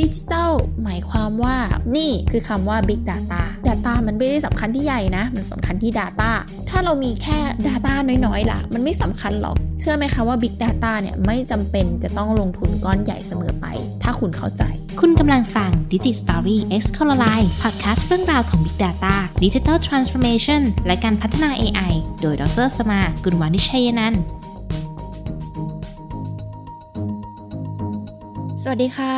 ดิจิทัลหมายความว่านี่คือคำว่า Big Data Data มันไม่ได้สำคัญที่ใหญ่นะ มันสำคัญที่ Data ถ้าเรามีแค่ Data น้อยๆล่ะ มันไม่สำคัญหรอก เชื่อไหมคะว่า Big Data เนี่ยไม่จำเป็นจะต้องลงทุนก้อนใหญ่เสมอไป ถ้าคุณเข้าใจ คุณกำลังฟัง Digi Story X Color p o d c a s t เรื่องราวของ Big Data Digital Transformation และการพัฒนา AI โดยดรสมา กุลวานิชัยนันท์ สวัสดีค่ะ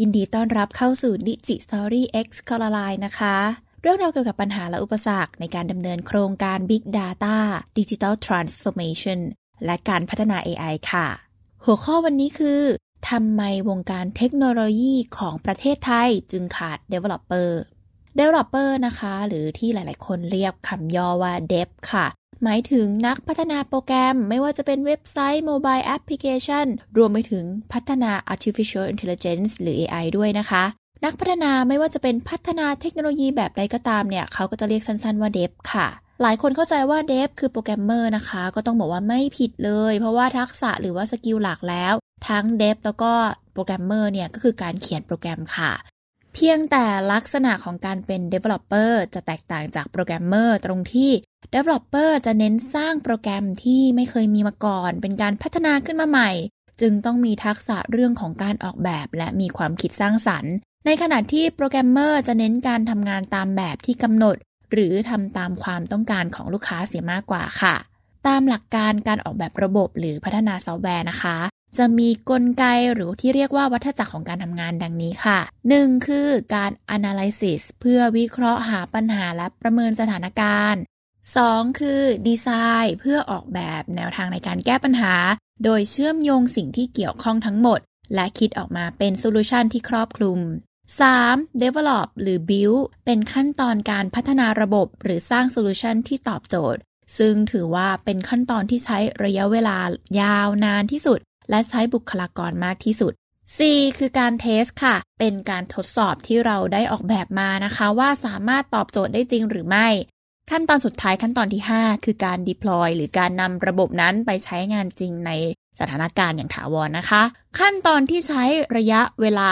ยินดีต้อนรับเข้าสู่ Digi Story X Color Line นะคะ เรื่องราวเกี่ยวกับปัญหาและอุปสรรคในการดำเนินโครงการ Big Data Digital Transformation และการพัฒนา AI ค่ะ หัวข้อวันนี้คือทำไมวงการเทคโนโลยีของประเทศไทยจึงขาด Developer Developer นะคะ หรือที่หลายๆ คนเรียกคำย่อว่า Dev ค่ะ หมายถึงนักพัฒนาโปรแกรม ไม่ว่าจะเป็นเว็บไซต์โมบายแอปพลิเคชันรวมไปถึงพัฒนา artificial intelligence หรือ AI ด้วยนะคะ นักพัฒนาไม่ว่าจะเป็นพัฒนาเทคโนโลยีแบบใดก็ตามเนี่ย เขาก็จะเรียกสั้นๆว่า Dev ค่ะ หลายคนเข้าใจว่า Dev คือโปรแกรมเมอร์นะคะ ก็ต้องบอกว่าไม่ผิดเลย เพราะว่าทักษะหรือว่า skill หลักแล้ว ทั้ง Dev แล้วก็โปรแกรมเมอร์เนี่ยก็คือการเขียนโปรแกรมค่ะเพียงแต่ลักษณะของการเป็น Developer จะแตกต่างจากโปรแกรมเมอร์ตรงที่ Developer จะเน้นสร้างโปรแกรมที่ไม่เคยมีมาก่อน เป็นการพัฒนาขึ้นมาใหม่ จึงต้องมีทักษะเรื่องของการออกแบบและมีความคิดสร้างสรรค์ ในขณะที่โปรแกรมเมอร์จะเน้นการทำงานตามแบบที่กำหนด หรือทำตามความต้องการของลูกค้าเสียมากกว่าค่ะ ตามหลักการการออกแบบระบบหรือพัฒนาซอฟต์แวร์นะคะ จะมีกลไกหรือที่เรียกว่าวัฏจักรของการทำงานดังนี้ค่ะ 1. คือการ analysis เพื่อวิเคราะห์หาปัญหาและประเมินสถานการณ์ 2. คือดีไซน์เพื่อออกแบบแนวทางในการแก้ปัญหา โดยเชื่อมโยงสิ่งที่เกี่ยวข้องทั้งหมด และคิดออกมาเป็น solution ที่ครอบคลุม 3. develop หรือ build เป็นขั้นตอนการพัฒนาระบบหรือสร้าง solution ที่ตอบโจทย์ ซึ่งถือว่าเป็นขั้นตอนที่ใช้ระยะเวลายาวนานที่สุด และใช้บุคลากรมากที่สุด 4. คือการ test ค่ะ เป็นการทดสอบที่เราได้ออกแบบมานะคะ ว่าสามารถตอบโจทย์ได้จริงหรือไม่ ขั้นตอนสุดท้ายขั้นตอนที่ 5 คือการ deploy หรือการนำระบบนั้นไปใช้งานจริงในสถานการณ์อย่างถาวรนะคะ ขั้นตอนที่ใช้ระยะเวลา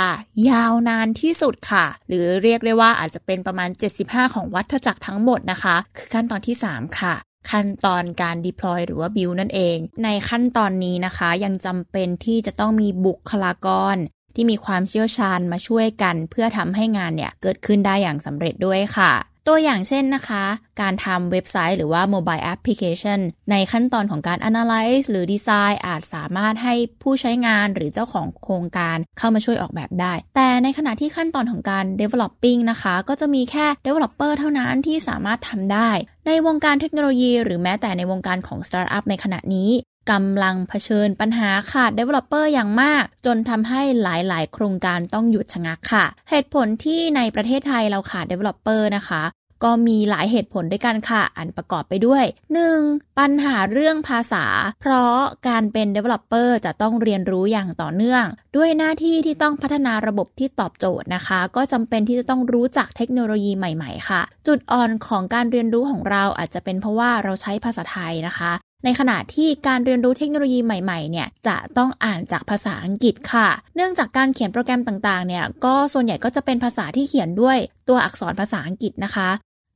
ยาวนานที่สุดค่ะ หรือเรียกได้ว่าอาจจะเป็นประมาณ 75 ของวัฏจักรทั้งหมดนะคะ คือขั้นตอนที่ 3 ค่ะขั้นตอนการ deploy หรือว่า build นั่นเอง ในขั้นตอนนี้นะคะ ยังจำเป็นที่จะต้องมีบุคลากร ที่มีความเชี่ยวชาญมาช่วยกัน เพื่อทำให้งานเนี่ยเกิดขึ้นได้อย่างสำเร็จด้วยค่ะ ตัวอย่างเช่นนะคะ การทำเว็บไซต์หรือว่า mobile application ในขั้นตอนของการ analyze หรือ design อาจสามารถให้ผู้ใช้งานหรือเจ้าของโครงการเข้ามาช่วยออกแบบได้ แต่ในขณะที่ขั้นตอนของการ developing นะคะ ก็จะมีแค่ developer เท่านั้นที่สามารถทำได้ ในวงการเทคโนโลยี หรือแม้แต่ในวงการของ startup ในขณะนี้กำลังเผชิญปัญหาขาด Developer อย่างมาก จนทำให้หลาย ๆ โครงการต้องหยุดชะงักค่ะ เหตุผลที่ในประเทศไทยเราขาด Developer นะคะ ก็มีหลายเหตุผลด้วยกันค่ะ อันประกอบไปด้วย 1. ปัญหาเรื่องภาษา เพราะการเป็น Developer จะต้องเรียนรู้อย่างต่อเนื่อง ด้วยหน้าที่ที่ต้องพัฒนาระบบที่ตอบโจทย์นะคะ ก็จำเป็นที่จะต้องรู้จักเทคโนโลยีใหม่ ๆ ค่ะ จุดอ่อนของการเรียนรู้ของเราอาจจะเป็นเพราะว่าเราใช้ภาษาไทยนะคะ ในขณะที่การเรียนรู้เทคโนโลยีใหม่ๆ เนี่ยจะต้องอ่านจากภาษาอังกฤษค่ะ เนื่องจากการเขียนโปรแกรมต่างๆ เนี่ยก็ส่วนใหญ่ก็จะเป็นภาษาที่เขียนด้วยตัวอักษรภาษาอังกฤษนะคะ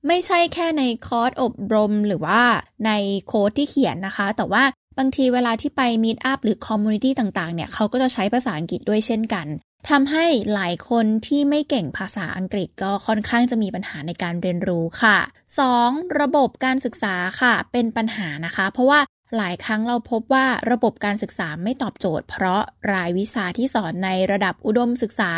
ไม่ใช่แค่ในคอร์สอบรมหรือว่าในโค้ดที่เขียนนะคะ แต่ว่าบางทีเวลาที่ไปมีดอัพหรือคอมมูนิตี้ต่างๆ เนี่ยเขาก็จะใช้ภาษาอังกฤษด้วยเช่นกัน ทำให้หลายคนที่ไม่เก่งภาษาอังกฤษก็ค่อนข้างจะมีปัญหาในการเรียนรู้ค่ะ 2. ระบบการศึกษาค่ะ เป็นปัญหานะคะ เพราะว่าหลายครั้งเราพบว่าระบบการศึกษาไม่ตอบโจทย์ เพราะรายวิชาที่สอนในระดับอุดมศึกษา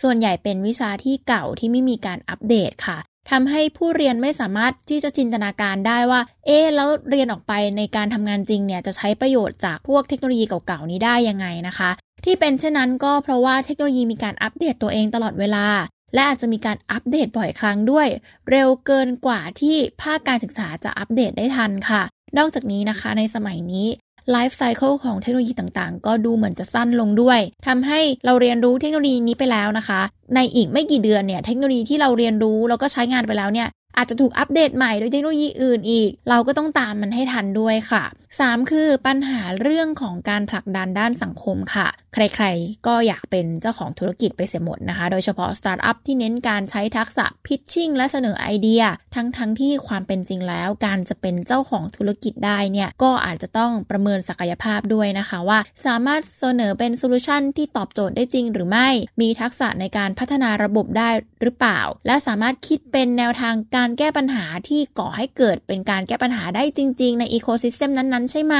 ส่วนใหญ่เป็นวิชาที่เก่าที่ไม่มีการอัปเดตค่ะทำให้ผู้เรียนไม่สามารถที่จะจินตนาการได้ว่า เอ๊แล้วเรียนออกไปในการทำงานจริงเนี่ยจะใช้ประโยชน์จากพวกเทคโนโลยีเก่าๆนี้ได้ยังไงนะคะ ที่เป็นเช่นนั้นก็เพราะว่าเทคโนโลยีมีการอัปเดตตัวเองตลอดเวลา และอาจจะมีการอัปเดตบ่อยครั้งด้วย เร็วเกินกว่าที่ภาคการศึกษาจะอัปเดตได้ทันค่ะ นอกจากนี้นะคะในสมัยนี้ไลฟ์ไซเคิลของเทคโนโลยีต่างๆ ก็ดูเหมือนจะสั้นลงด้วยทำให้เราเรียนรู้เทคโนโลยีนี้ไปแล้วนะคะ ในอีกไม่กี่เดือนเนี่ย เทคโนโลยีที่เราเรียนรู้แล้วก็ใช้งานไปแล้วเนี่ย อาจจะถูกอัปเดตใหม่ด้วยเทคโนโลยีอื่นอีก เราก็ต้องตามมันให้ทันด้วยค่ะ 3 คือปัญหาเรื่องของการผลักดันด้านสังคมค่ะ ใครๆ ก็อยากเป็นเจ้าของธุรกิจไปเสียหมดนะคะ โดยเฉพาะสตาร์ทอัพที่เน้นการใช้ทักษะพิชชิ่งและเสนอไอเดีย ทั้งๆที่ความเป็นจริงแล้ว การจะเป็นเจ้าของธุรกิจได้เนี่ยก็อาจจะต้องประเมินศักยภาพด้วยนะคะว่า สามารถเสนอเป็น solution ที่ตอบโจทย์ได้จริงหรือไม่ มีทักษะในการพัฒนาระบบได้หรือเปล่า และสามารถคิดเป็นแนวทางการการแก้ปัญหาที่ก่อให้เกิดเป็นการแก้ปัญหาได้จริง ๆ ใน ecosystem นั้นๆ ใช่ไหม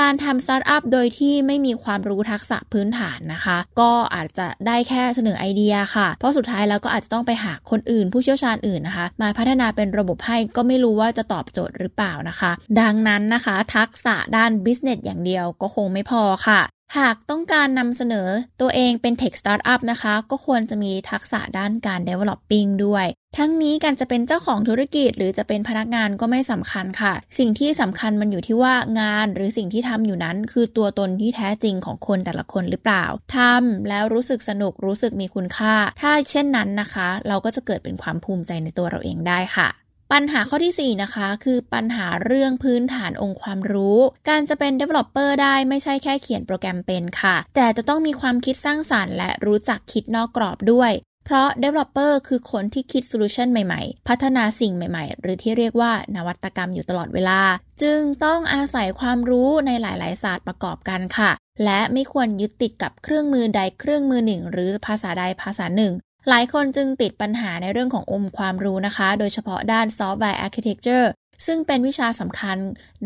การทำสตาร์ทอัพโดยที่ไม่มีความรู้ทักษะพื้นฐานนะคะ ก็อาจจะได้แค่เสนอไอเดียค่ะ เพราะสุดท้ายแล้วก็อาจจะต้องไปหาคนอื่น ผู้เชี่ยวชาญอื่นนะคะ มาพัฒนาเป็นระบบให้ก็ไม่รู้ว่าจะตอบโจทย์หรือเปล่านะคะ ดังนั้นนะคะ ทักษะด้านบิสเนสอย่างเดียวก็คงไม่พอค่ะ หากต้องการนำเสนอตัวเองเป็น Tech Startup นะคะ ก็ควรจะมีทักษะด้านการ Developing ด้วย ทั้งนี้การจะเป็นเจ้าของธุรกิจ หรือจะเป็นพนักงานก็ไม่สำคัญค่ะ สิ่งที่สำคัญมันอยู่ที่ว่างานหรือสิ่งที่ทำอยู่นั้น คือตัวตนที่แท้จริงของคนแต่ละคนหรือเปล่าทำแล้วรู้สึกสนุกรู้สึกมีคุณค่า ถ้าเช่นนั้นนะคะ เราก็จะเกิดเป็นความภูมิใจในตัวเราเองได้ค่ะ ปัญหาข้อที่ 4 นะคะ คือปัญหาเรื่องพื้นฐานองค์ความรู้ การจะเป็น developer ได้ไม่ใช่แค่เขียนโปรแกรมเป็นค่ะ แต่จะต้องมีความคิดสร้างสารรค์และรู้จักคิดนอกกรอบด้วย เพราะ developer คือคนที่คิดโซลูชันใหม่ๆ พัฒนาสิ่งใหม่ๆ หรือที่เรียกว่านวัตกรรมอยู่ตลอดเวลา จึงต้องอาศัยความรู้ในหลาย ๆ ศาสตร์ประกอบกันค่ะและไม่ควรยึดติดกับเครื่องมือใดเครื่องมือหนึ่ง หรือภาษาใดภาษาหนึ่ง หลายคนจึงติดปัญหาในเรื่องขององค์ความรู้นะคะ โดยเฉพาะด้าน Software Architecture ซึ่งเป็นวิชาสำคัญ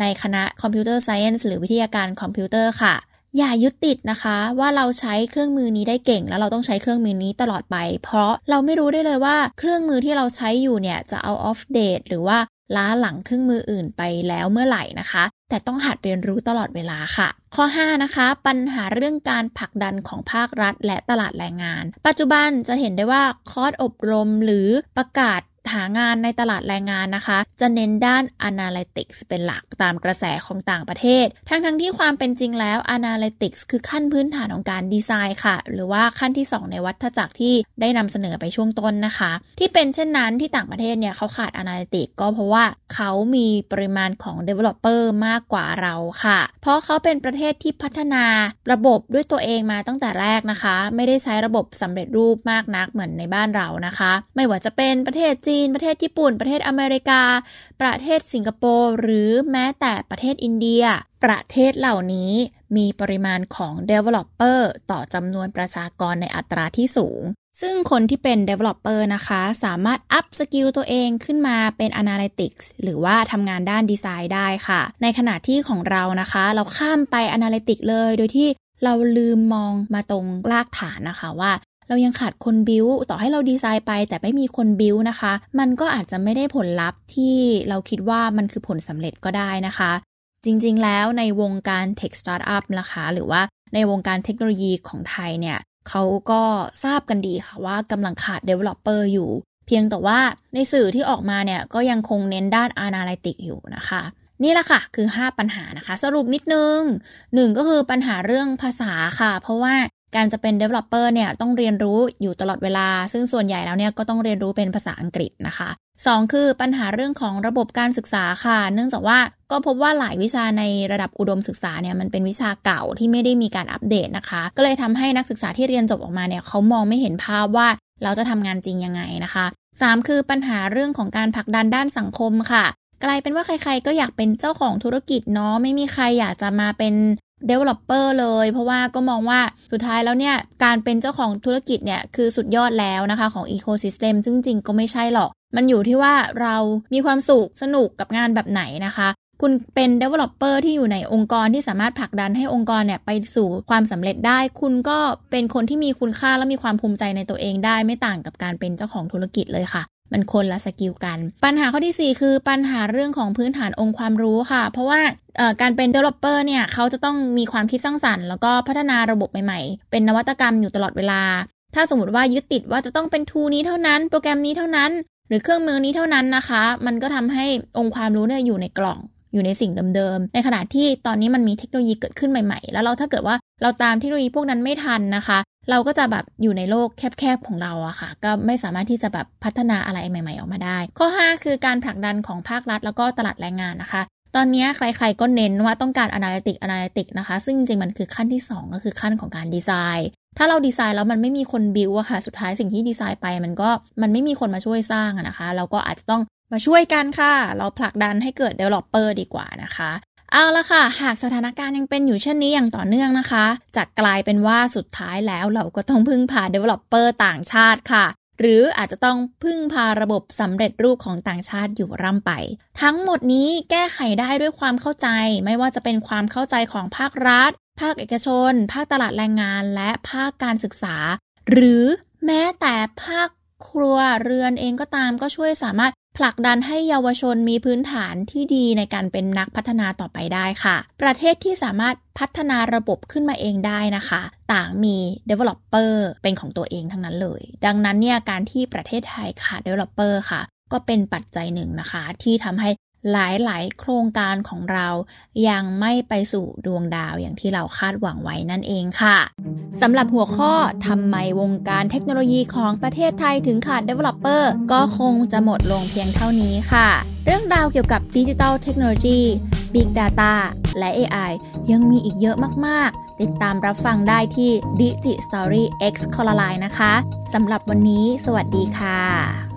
ในคณะ Computer Science หรือวิทยาการคอมพิวเตอร์ค่ะ อย่ายึดติดนะคะว่าเราใช้เครื่องมือนี้ได้เก่ง แล้วเราต้องใช้เครื่องมือนี้ตลอดไป เพราะเราไม่รู้ได้เลยว่าเครื่องมือที่เราใช้อยู่เนี่ยจะเอาออฟเดตหรือว่าล้าหลังเครื่องมืออื่นไปแล้วเมื่อไหร่นะคะ แต่ต้องหัดเรียนรู้ตลอดเวลาค่ะ ข้อ 5 นะคะ ปัญหาเรื่องการผลักดันของภาครัฐ และตลาดแรงงาน ปัจจุบันจะเห็นได้ว่าคอร์สอบรมหรือประกาศ หางานในตลาดแรงงานนะคะ จะเน้นด้าน Analytics เป็นหลักตามกระแสของต่างประเทศ ทั้งทั้งที่ความเป็นจริงแล้ว Analytics คือขั้นพื้นฐานของการดีไซน์ค่ะ หรือว่าขั้นที่ 2 ในวัฏจักรที่ได้นำเสนอไปช่วงต้นนะคะ ที่เป็นเช่นนั้นที่ต่างประเทศเนี่ยเขาขาด Analytics ก็เพราะว่าเขามีปริมาณของ Developer มากกว่าเราค่ะ เพราะเขาเป็นประเทศที่พัฒนาระบบด้วยตัวเองมาตั้งแต่แรกนะคะ ไม่ได้ใช้ระบบสำเร็จรูปมากนักเหมือนในบ้านเรานะคะ ไม่ว่าจะเป็นประเทศจีน ประเทศญี่ปุ่น ประเทศอเมริกา ประเทศสิงคโปร์ หรือแม้แต่ประเทศอินเดีย ประเทศเหล่านี้มีปริมาณของ developer ต่อจำนวนประชากรในอัตราที่สูง ซึ่งคนที่เป็น developer นะคะ สามารถ upskill ตัวเองขึ้นมาเป็น analytics หรือว่าทำงานด้านดีไซน์ได้ค่ะ ในขณะที่ของเรานะคะ เราข้ามไป analytics เลย โดยที่เราลืมมองมาตรงรากฐานนะคะว่า เรายังขาดคนบิวต่อให้เราดีไซน์ไป แต่ไม่มีคนบิวนะคะ มันก็อาจจะไม่ได้ผลลัพธ์ที่เราคิดว่ามันคือผลสำเร็จก็ได้นะคะ จริงๆ แล้วในวงการ Tech Startup นะคะ หรือว่าในวงการเทคโนโลยีของไทยเนี่ยเขาก็ทราบกันดีค่ะว่ากำลังขาด Developer อยู่ เพียงแต่ว่าในสื่อที่ออกมาเนี่ยก็ยังคงเน้นด้าน Analytic อยู่นะคะนี่แหละค่ะ คือ 5 ปัญหานะคะ สรุปนิดนึง 1 ก็คือปัญหาเรื่องภาษาค่ะ เพราะว่า การจะเป็น developer เนี่ยต้องเรียนรู้อยู่ตลอดเวลา ซึ่งส่วนใหญ่แล้วเนี่ยก็ต้องเรียนรู้เป็นภาษาอังกฤษนะคะ 2 คือปัญหาเรื่องของระบบการศึกษาค่ะ เนื่องจากว่าก็พบว่าหลายวิชาในระดับอุดมศึกษาเนี่ยมันเป็นวิชาเก่าที่ไม่ได้มีการอัปเดตนะคะ ก็เลยทำให้นักศึกษาที่เรียนจบออกมาเนี่ยเขามองไม่เห็นภาพว่าเราจะทำงานจริงยังไงนะคะ 3 คือปัญหาเรื่องของการผลักดันด้านสังคมค่ะ กลายเป็นว่าใครๆ ก็อยากเป็นเจ้าของธุรกิจเนาะไม่มีใครอยากจะมาเป็น developer เลย เพราะว่าก็มองว่าสุดท้ายแล้วเนี่ย การเป็นเจ้าของธุรกิจเนี่ย คือสุดยอดแล้วนะคะของ ecosystem ซึ่งจริงก็ไม่ใช่หรอก มันอยู่ที่ว่าเรามีความสุขสนุกกับงานแบบไหนนะคะคุณเป็น developer ที่อยู่ในองค์กรที่สามารถผลักดันให้องค์กรเนี่ยไปสู่ความสำเร็จได้ คุณก็เป็นคนที่มีคุณค่าและมีความภูมิใจในตัวเองได้ไม่ต่างกับการเป็นเจ้าของธุรกิจเลยค่ะ มันคนละสกิลกัน ปัญหาข้อที่ 4 คือปัญหาเรื่องของพื้นฐานองค์ความรู้ค่ะ เพราะว่าการเป็น developer เนี่ยเขาจะต้องมีความคิดสร้างสรรค์ แล้วก็พัฒนาระบบใหม่ๆ เป็นนวัตกรรมอยู่ตลอดเวลา ถ้าสมมติว่ายึดติดว่าจะต้องเป็นทูนี้เท่านั้น โปรแกรมนี้เท่านั้น หรือเครื่องมือนี้เท่านั้นนะคะ มันก็ทำให้องค์ความรู้เนี่ยอยู่ในกล่องอยู่ในสิ่งเดิมๆ ในขณะที่ตอนนี้มันมีเทคโนโลยีเกิดขึ้นใหม่ๆ แล้วเราถ้าเกิดว่าเราตามเทคโนโลยีพวกนั้นไม่ทันนะคะ เราก็จะแบบอยู่ในโลกแคบๆของเราอะค่ะ ก็ไม่สามารถที่จะแบบพัฒนาอะไรใหม่ๆออกมาได้ ข้อ 5 คือการผลักดันของภาครัฐ แล้วก็ตลาดแรงงานนะคะ ตอนนี้ใครๆก็เน้นว่าต้องการ analytic analytic นะคะ ซึ่งจริงๆ มันคือขั้นที่ 2 ก็คือขั้นของการดีไซน์ถ้าเราดีไซน์แล้วมันไม่มีคนบิวอะค่ะ สุดท้ายสิ่งที่ดีไซน์ไปมันก็มันไม่มีคนมาช่วยสร้างนะคะ เราก็อาจจะต้องมาช่วยกันค่ะ เราผลักดันให้เกิด developer ดีกว่านะคะ เอาละค่ะ หากสถานการณ์ยังเป็นอยู่เช่นนี้อย่างต่อเนื่องนะคะ จะกลายเป็นว่าสุดท้ายแล้วเราก็ต้องพึ่งพา developer ต่างชาติค่ะ หรืออาจจะต้องพึ่งพาระบบสำเร็จรูปของต่างชาติอยู่ร่ำไป ทั้งหมดนี้แก้ไขได้ด้วยความเข้าใจ ไม่ว่าจะเป็นความเข้าใจของภาครัฐ ภาคเอกชน ภาคตลาดแรงงาน และภาคการศึกษา หรือแม้แต่ภาคครัวเรือนเองก็ตามก็ช่วยสามารถ ผลักดันให้เยาวชนมีพื้นฐานที่ดีในการเป็นนักพัฒนาต่อไปได้ค่ะ ประเทศที่สามารถพัฒนาระบบขึ้นมาเองได้นะคะ ต่างมี developer เป็นของตัวเองทั้งนั้นเลย ดังนั้นเนี่ยการที่ประเทศไทยขาด developer ค่ะ ก็เป็นปัจจัยหนึ่งนะคะ ที่ทำให้ หลายๆ โครงการของเรายังไม่ไปสู่ดวงดาวอย่างที่เราคาดหวังไว้นั่นเองค่ะสำหรับหัวข้อทำไมวงการเทคโนโลยีของประเทศไทยถึงขาด Developer ก็คงจะหมดลงเพียงเท่านี้ค่ะ เรื่องราวเกี่ยวกับดิจิทัลเทคโนโลยี Big Data และ AI ยังมีอีกเยอะมาก ๆ ติดตามรับฟังได้ที่ Digi Story X c o l o r l i n e นะคะ สำหรับวันนี้ สวัสดีค่ะ